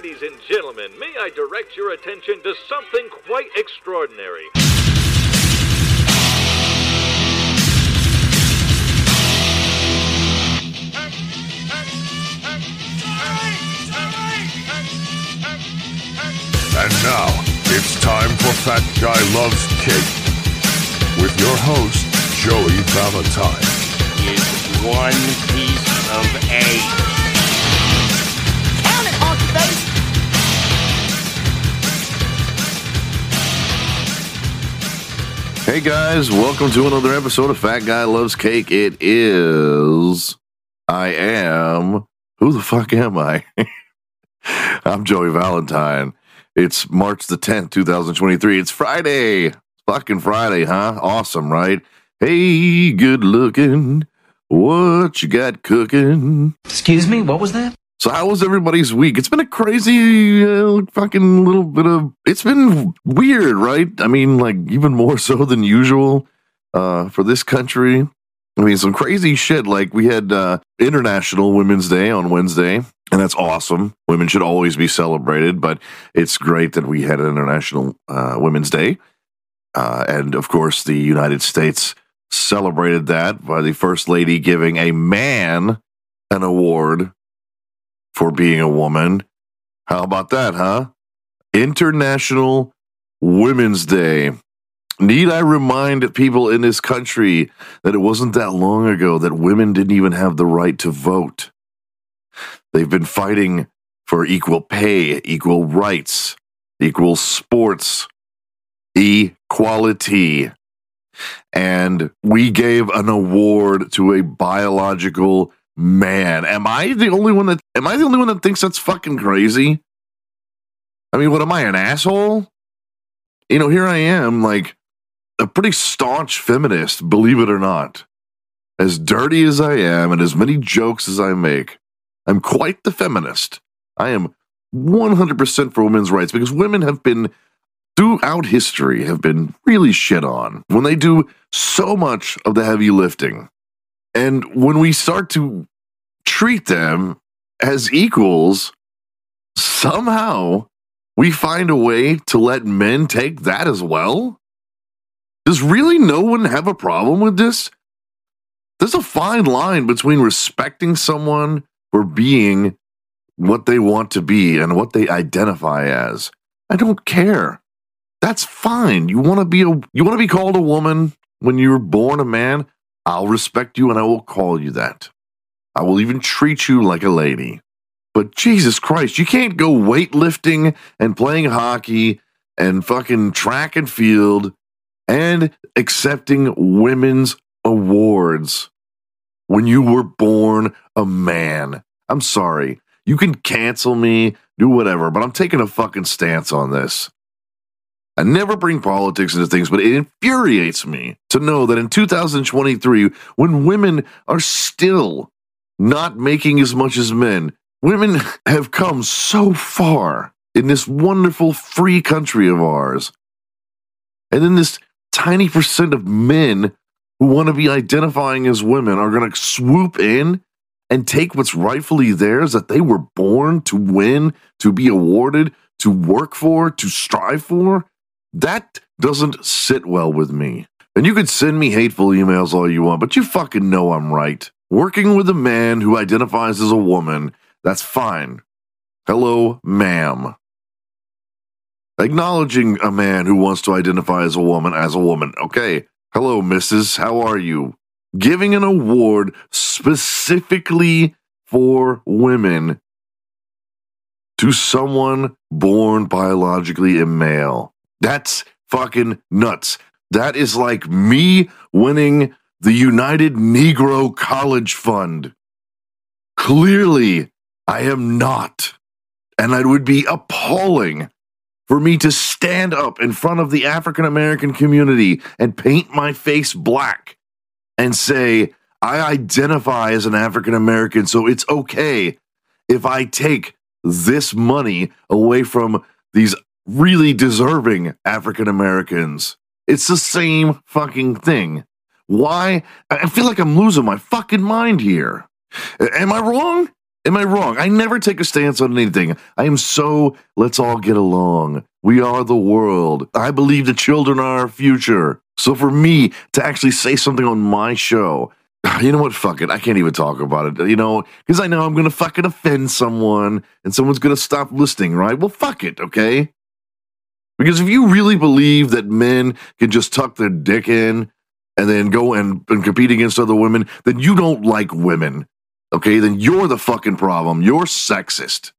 Ladies and gentlemen, may I direct your attention to something quite extraordinary? And now, it's time for Fat Guy Loves Cake with your host, Joey Valentine. is one piece of egg. Hey guys, welcome to another episode of Fat Guy Loves Cake. It is. I am. Who the fuck am I? I'm Joey Valentine. It's March the 10th, 2023. It's Friday. Fucking Friday, huh? Awesome, right? Hey, good looking. What you got cooking? Excuse me, what was that? So, how was everybody's week? It's been a crazy uh, fucking little bit of. It's been weird, right? I mean, like even more so than usual uh, for this country. I mean, some crazy shit. Like we had uh, International Women's Day on Wednesday, and that's awesome. Women should always be celebrated, but it's great that we had an International uh, Women's Day, uh, and of course, the United States celebrated that by the First Lady giving a man an award for being a woman. How about that, huh? International Women's Day. Need I remind people in this country that it wasn't that long ago that women didn't even have the right to vote? They've been fighting for equal pay, equal rights, equal sports, equality. And we gave an award to a biological man. Am I the only one that am I the only one that thinks that's fucking crazy? I mean, what am I, an asshole? You know, here I am, like a pretty staunch feminist, believe it or not. As dirty as I am and as many jokes as I make, I'm quite the feminist. I am 100% for women's rights because women have been throughout history have been really shit on when they do so much of the heavy lifting. And when we start to treat them as equals, somehow we find a way to let men take that as well? Does really no one have a problem with this? There's a fine line between respecting someone for being what they want to be and what they identify as. I don't care. That's fine. You want to be a you want to be called a woman when you were born a man? I'll respect you and I will call you that. I will even treat you like a lady. But Jesus Christ, you can't go weightlifting and playing hockey and fucking track and field and accepting women's awards when you were born a man. I'm sorry. You can cancel me, do whatever, but I'm taking a fucking stance on this. I never bring politics into things, but it infuriates me to know that in 2023, when women are still not making as much as men, women have come so far in this wonderful free country of ours. And then this tiny percent of men who want to be identifying as women are going to swoop in and take what's rightfully theirs that they were born to win, to be awarded, to work for, to strive for. That doesn't sit well with me. And you could send me hateful emails all you want, but you fucking know I'm right. Working with a man who identifies as a woman, that's fine. Hello, ma'am. Acknowledging a man who wants to identify as a woman as a woman. Okay. Hello, missus. How are you? Giving an award specifically for women to someone born biologically a male. That's fucking nuts. That is like me winning the United Negro College Fund. Clearly, I am not. And it would be appalling for me to stand up in front of the African American community and paint my face black and say, I identify as an African American, so it's okay if I take this money away from these really deserving African Americans. It's the same fucking thing. Why? I feel like I'm losing my fucking mind here. Am I wrong? Am I wrong? I never take a stance on anything. I am so let's all get along. We are the world. I believe the children are our future. So for me to actually say something on my show, you know what? Fuck it. I can't even talk about it. You know, because I know I'm gonna fucking offend someone and someone's gonna stop listening, right? Well, fuck it, okay? Because if you really believe that men can just tuck their dick in and then go and, and compete against other women, then you don't like women. Okay, then you're the fucking problem. You're sexist.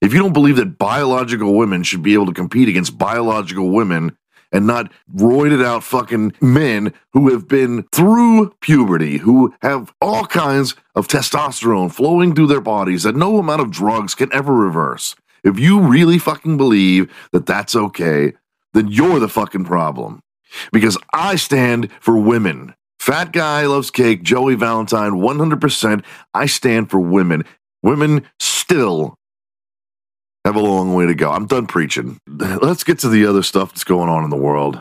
If you don't believe that biological women should be able to compete against biological women and not roided out fucking men who have been through puberty, who have all kinds of testosterone flowing through their bodies that no amount of drugs can ever reverse. If you really fucking believe that that's okay, then you're the fucking problem. Because I stand for women. Fat guy loves cake, Joey Valentine, 100%. I stand for women. Women still have a long way to go. I'm done preaching. Let's get to the other stuff that's going on in the world.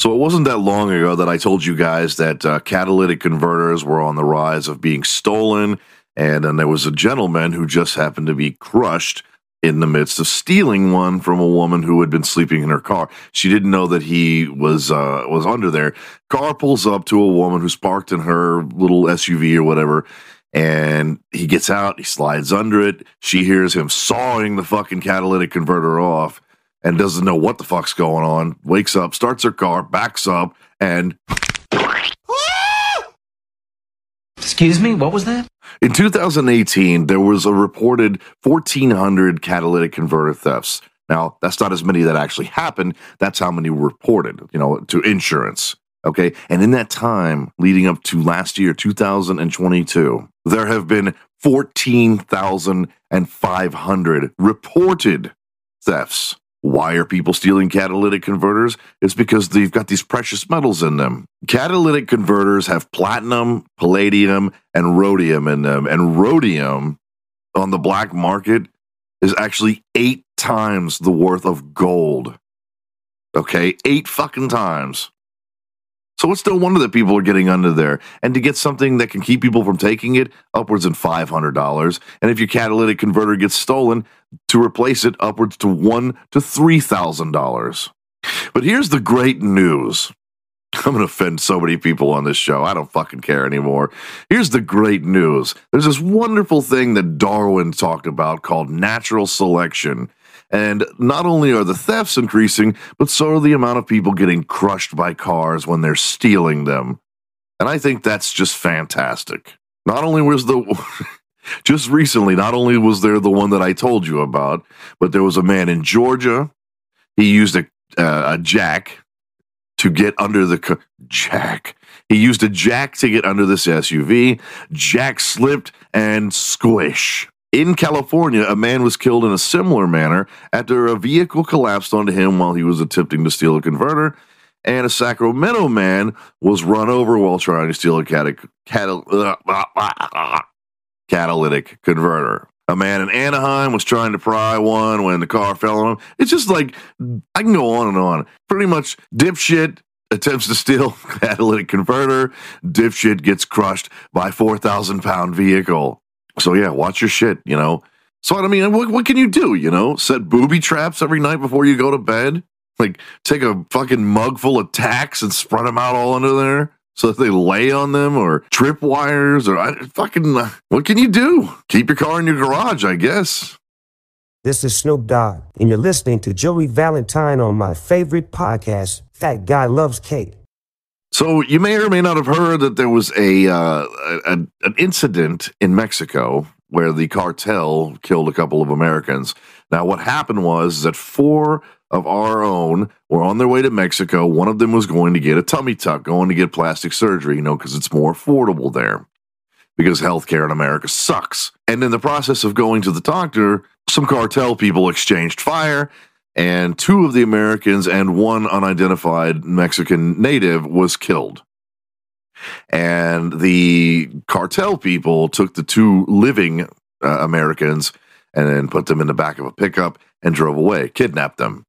So it wasn't that long ago that I told you guys that uh, catalytic converters were on the rise of being stolen, and then there was a gentleman who just happened to be crushed in the midst of stealing one from a woman who had been sleeping in her car. She didn't know that he was uh, was under there. Car pulls up to a woman who's parked in her little SUV or whatever, and he gets out. He slides under it. She hears him sawing the fucking catalytic converter off and doesn't know what the fuck's going on. Wakes up, starts her car, backs up, and Excuse me, what was that? in 2018, there was a reported 1,400 catalytic converter thefts. Now, that's not as many that actually happened. That's how many were reported, you know, to insurance. Okay. And in that time leading up to last year, 2022, there have been 14,500 reported thefts. Why are people stealing catalytic converters? It's because they've got these precious metals in them. Catalytic converters have platinum, palladium, and rhodium in them. And rhodium on the black market is actually eight times the worth of gold. Okay, eight fucking times. So it's no wonder that people are getting under there. And to get something that can keep people from taking it, upwards of $500. And if your catalytic converter gets stolen, to replace it, upwards to one to $3,000. But here's the great news. I'm going to offend so many people on this show. I don't fucking care anymore. Here's the great news. There's this wonderful thing that Darwin talked about called natural selection. And not only are the thefts increasing, but so are the amount of people getting crushed by cars when they're stealing them. And I think that's just fantastic. Not only was the. just recently, not only was there the one that I told you about, but there was a man in Georgia. He used a, uh, a jack to get under the. Co- jack. He used a jack to get under this SUV. Jack slipped and squish. In California, a man was killed in a similar manner after a vehicle collapsed onto him while he was attempting to steal a converter. And a Sacramento man was run over while trying to steal a cata- cata- catalytic converter. A man in Anaheim was trying to pry one when the car fell on him. It's just like, I can go on and on. Pretty much, dipshit attempts to steal catalytic converter. Dipshit gets crushed by 4,000 pound vehicle. So yeah, watch your shit, you know. So I mean, what, what can you do? You know, set booby traps every night before you go to bed. Like take a fucking mug full of tacks and spread them out all under there so that they lay on them or trip wires or I, fucking. What can you do? Keep your car in your garage, I guess. This is Snoop Dogg, and you're listening to Joey Valentine on my favorite podcast, That Guy Loves Kate. So you may or may not have heard that there was a, uh, a an incident in Mexico where the cartel killed a couple of Americans. Now, what happened was that four of our own were on their way to Mexico. One of them was going to get a tummy tuck, going to get plastic surgery, you know, because it's more affordable there. Because healthcare in America sucks. And in the process of going to the doctor, some cartel people exchanged fire, and two of the Americans and one unidentified Mexican native was killed. And the cartel people took the two living uh, Americans and then put them in the back of a pickup and drove away, kidnapped them.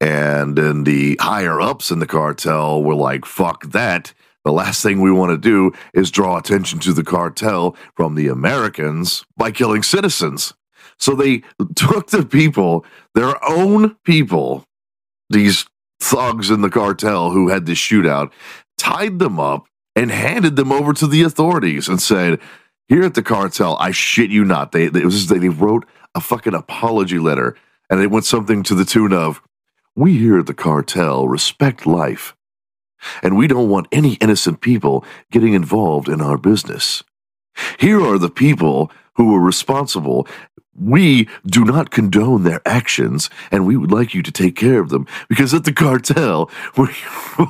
And then the higher ups in the cartel were like, fuck that. The last thing we want to do is draw attention to the cartel from the Americans by killing citizens. So they took the people, their own people, these thugs in the cartel who had this shootout, tied them up and handed them over to the authorities and said, "Here at the cartel, I shit you not, they they, was, they wrote a fucking apology letter, and it went something to the tune of." We here at the cartel respect life, and we don't want any innocent people getting involved in our business. Here are the people who were responsible. We do not condone their actions, and we would like you to take care of them because at the cartel, we,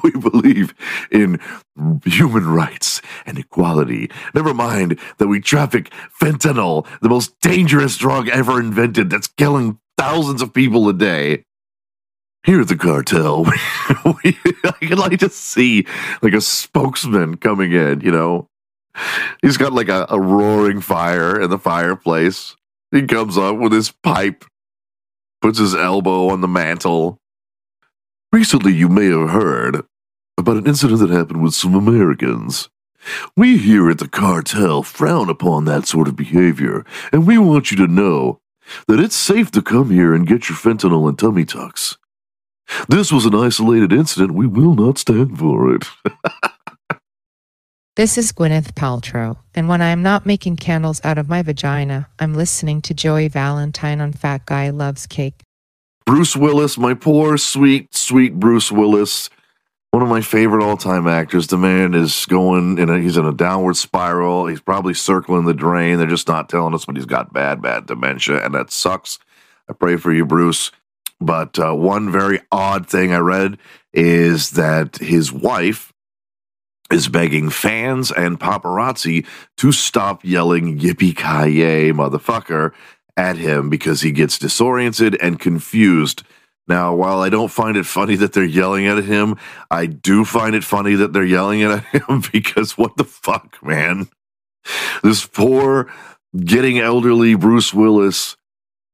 we believe in human rights and equality. Never mind that we traffic fentanyl, the most dangerous drug ever invented that's killing thousands of people a day. Here at the cartel, we, I can like to see like a spokesman coming in, you know. He's got like a, a roaring fire in the fireplace. He comes up with his pipe, puts his elbow on the mantle. Recently, you may have heard about an incident that happened with some Americans. We here at the cartel frown upon that sort of behavior, and we want you to know that it's safe to come here and get your fentanyl and tummy tucks. This was an isolated incident. We will not stand for it. This is Gwyneth Paltrow, and when I am not making candles out of my vagina, I'm listening to Joey Valentine on Fat Guy Loves Cake. Bruce Willis, my poor, sweet, sweet Bruce Willis, one of my favorite all time actors. The man is going in a, he's in a downward spiral. He's probably circling the drain. They're just not telling us, but he's got bad, bad dementia, and that sucks. I pray for you, Bruce. But uh, one very odd thing I read is that his wife is begging fans and paparazzi to stop yelling yippee ki yay, motherfucker, at him because he gets disoriented and confused. Now, while I don't find it funny that they're yelling at him, I do find it funny that they're yelling at him because what the fuck, man? This poor, getting elderly Bruce Willis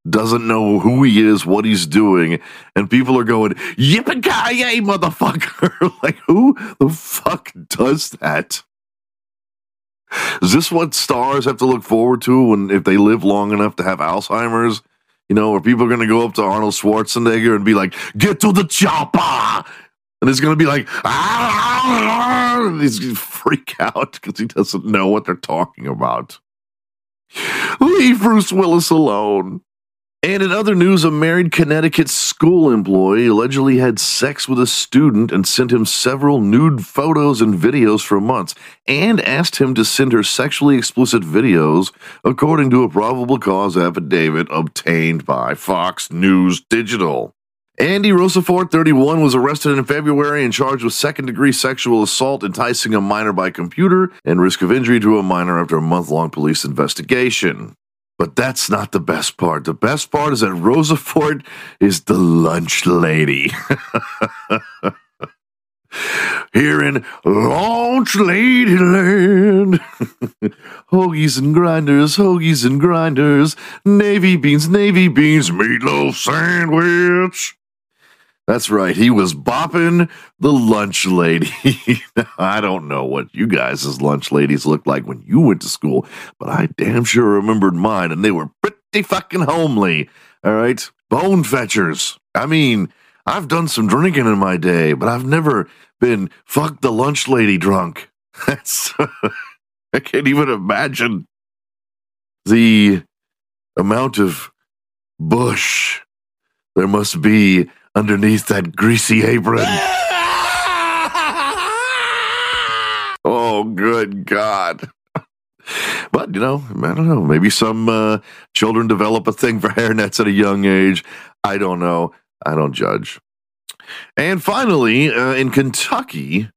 doesn't know who he is, what he's doing, and people are going, yippee motherfucker. like, who the fuck does that? Is this what stars have to look forward to when if they live long enough to have Alzheimer's? You know, are people going to go up to Arnold Schwarzenegger and be like, "Get to the chopper," and it's going to be like, "Ah!" he's going to freak out because he doesn't know what they're talking about. Leave Bruce Willis alone. And in other news, a married Connecticut school employee allegedly had sex with a student and sent him several nude photos and videos for months, and asked him to send her sexually explicit videos, according to a probable cause affidavit obtained by Fox News Digital. Andy Rosafort, 31, was arrested in February and charged with second degree sexual assault, enticing a minor by computer, and risk of injury to a minor after a month long police investigation. But that's not the best part. The best part is that Rosafort is the lunch lady. Here in Lunch Lady Land. hoagies and grinders, hoagies and grinders, navy beans, navy beans, meatloaf sandwich. That's right. He was bopping the lunch lady. I don't know what you guys' lunch ladies looked like when you went to school, but I damn sure remembered mine, and they were pretty fucking homely. All right. Bone fetchers. I mean, I've done some drinking in my day, but I've never been fuck the lunch lady drunk. That's, I can't even imagine the amount of bush there must be underneath that greasy apron. oh, good God. But, you know, I don't know. Maybe some uh, children develop a thing for hairnets at a young age. I don't know. I don't judge. And finally, uh, in Kentucky,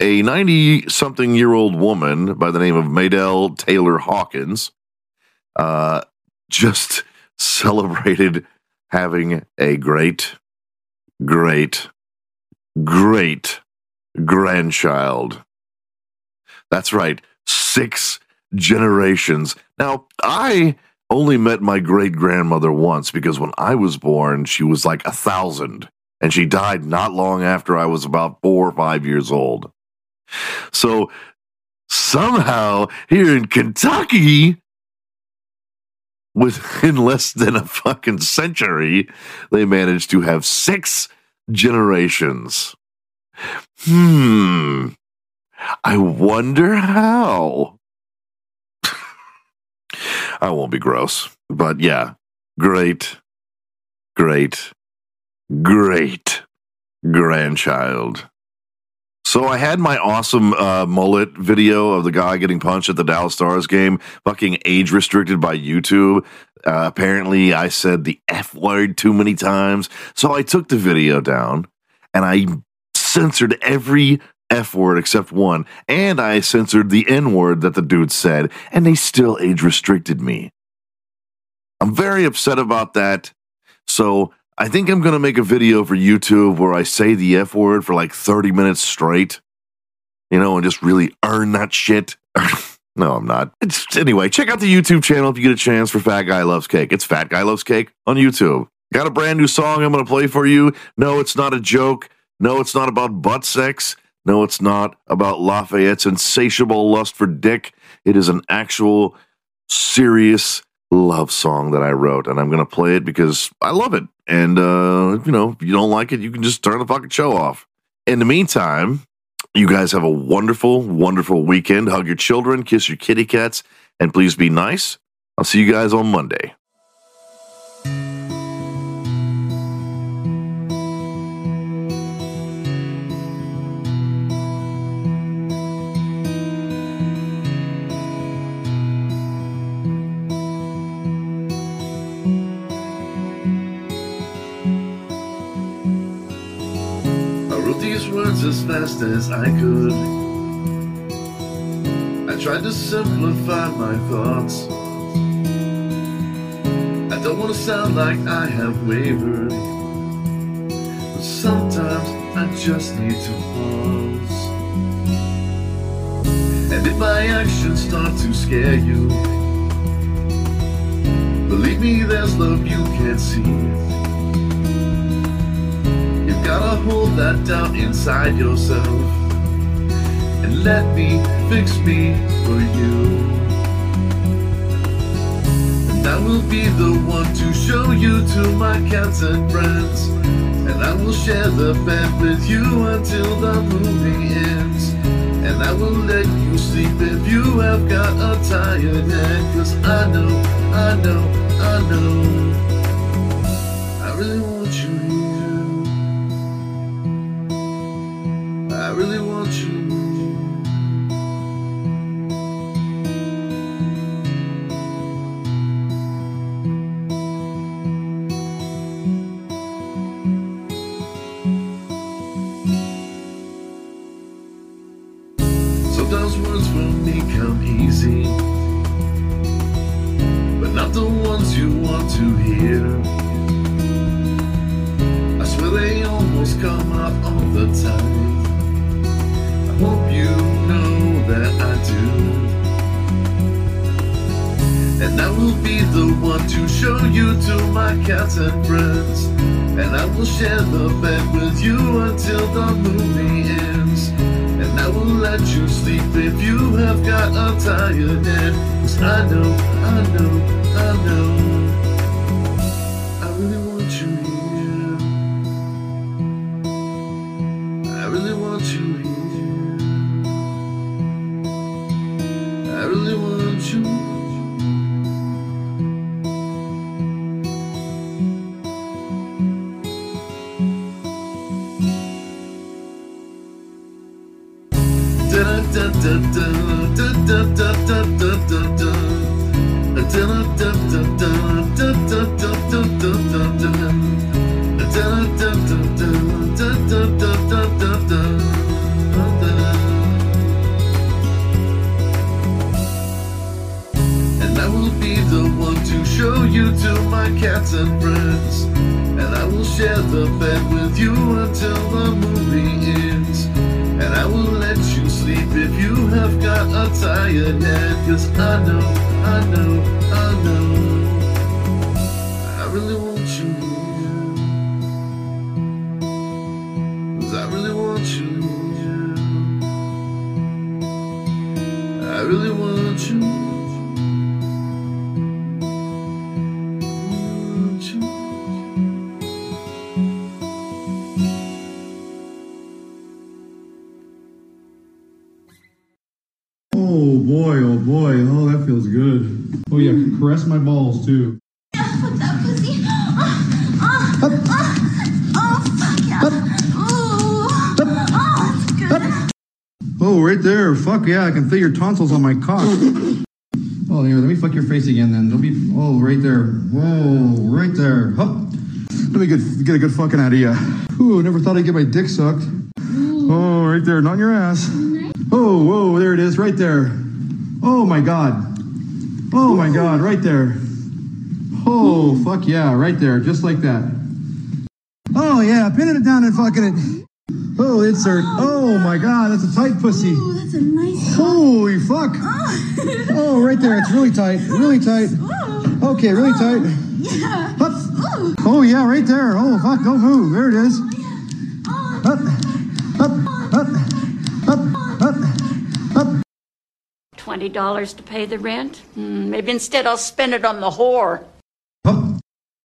a 90 something year old woman by the name of Maydell Taylor Hawkins uh, just celebrated having a great great, great grandchild. That's right, six generations. Now, I only met my great grandmother once because when I was born, she was like a thousand. And she died not long after I was about four or five years old. So somehow here in Kentucky, within less than a fucking century, they managed to have six generations. Hmm. I wonder how. I won't be gross, but yeah, great, great, great grandchild. So I had my awesome uh, mullet video of the guy getting punched at the Dallas Stars game, fucking age restricted by YouTube. Uh, apparently, I said the F word too many times. So I took the video down and I censored every F word except one. And I censored the N word that the dude said. And they still age restricted me. I'm very upset about that. So I think I'm going to make a video for YouTube where I say the F word for like 30 minutes straight, you know, and just really earn that shit. no, I'm not. It's, anyway, check out the YouTube channel if you get a chance for Fat Guy Loves Cake. It's Fat Guy Loves Cake on YouTube. Got a brand new song I'm going to play for you. No, it's not a joke. No, it's not about butt sex. No, it's not about Lafayette's insatiable lust for dick. It is an actual, serious love song that I wrote, and I'm going to play it because I love it. And, uh, you know, if you don't like it, you can just turn the fucking show off. In the meantime, you guys have a wonderful, wonderful weekend. Hug your children, kiss your kitty cats, and please be nice. I'll see you guys on Monday. Words as fast as I could. I tried to simplify my thoughts. I don't want to sound like I have wavered. But sometimes I just need to pause. And if my actions start to scare you, believe me, there's love you can't see. Gotta hold that down inside yourself and let me fix me for you. And I will be the one to show you to my cats and friends. And I will share the bed with you until the movie ends. And I will let you sleep if you have got a tired head. Cause I know, I know, I know. The movie ends. And I will let you sleep if you have got a tired head. Cause I know, I know, I know. Oh boy, oh boy, oh that feels good. Oh yeah, caress my balls too. Oh, right there. Fuck yeah, I can feel your tonsils on my cock. Oh, here, let me fuck your face again then. Don't be. Oh, right there. Whoa, right there. Hup. Let me get get a good fucking out of you. Ooh, never thought I'd get my dick sucked. Oh, right there, not in your ass. Oh, whoa, there it is, right there. Oh my god. Oh my god, right there. Oh, fuck yeah, right there, just like that. Oh yeah, pinning it down and fucking it. Oh, insert. Oh my god, that's a tight pussy. Ooh, that's a nice Holy fuck. Oh, right there, it's really tight, really tight. Okay, really tight. Yeah. Hup. Oh yeah, right there. Oh fuck, don't move. There it is. Up, up, up, up, up, up. $20 to pay the rent? Hmm, maybe instead I'll spend it on the whore.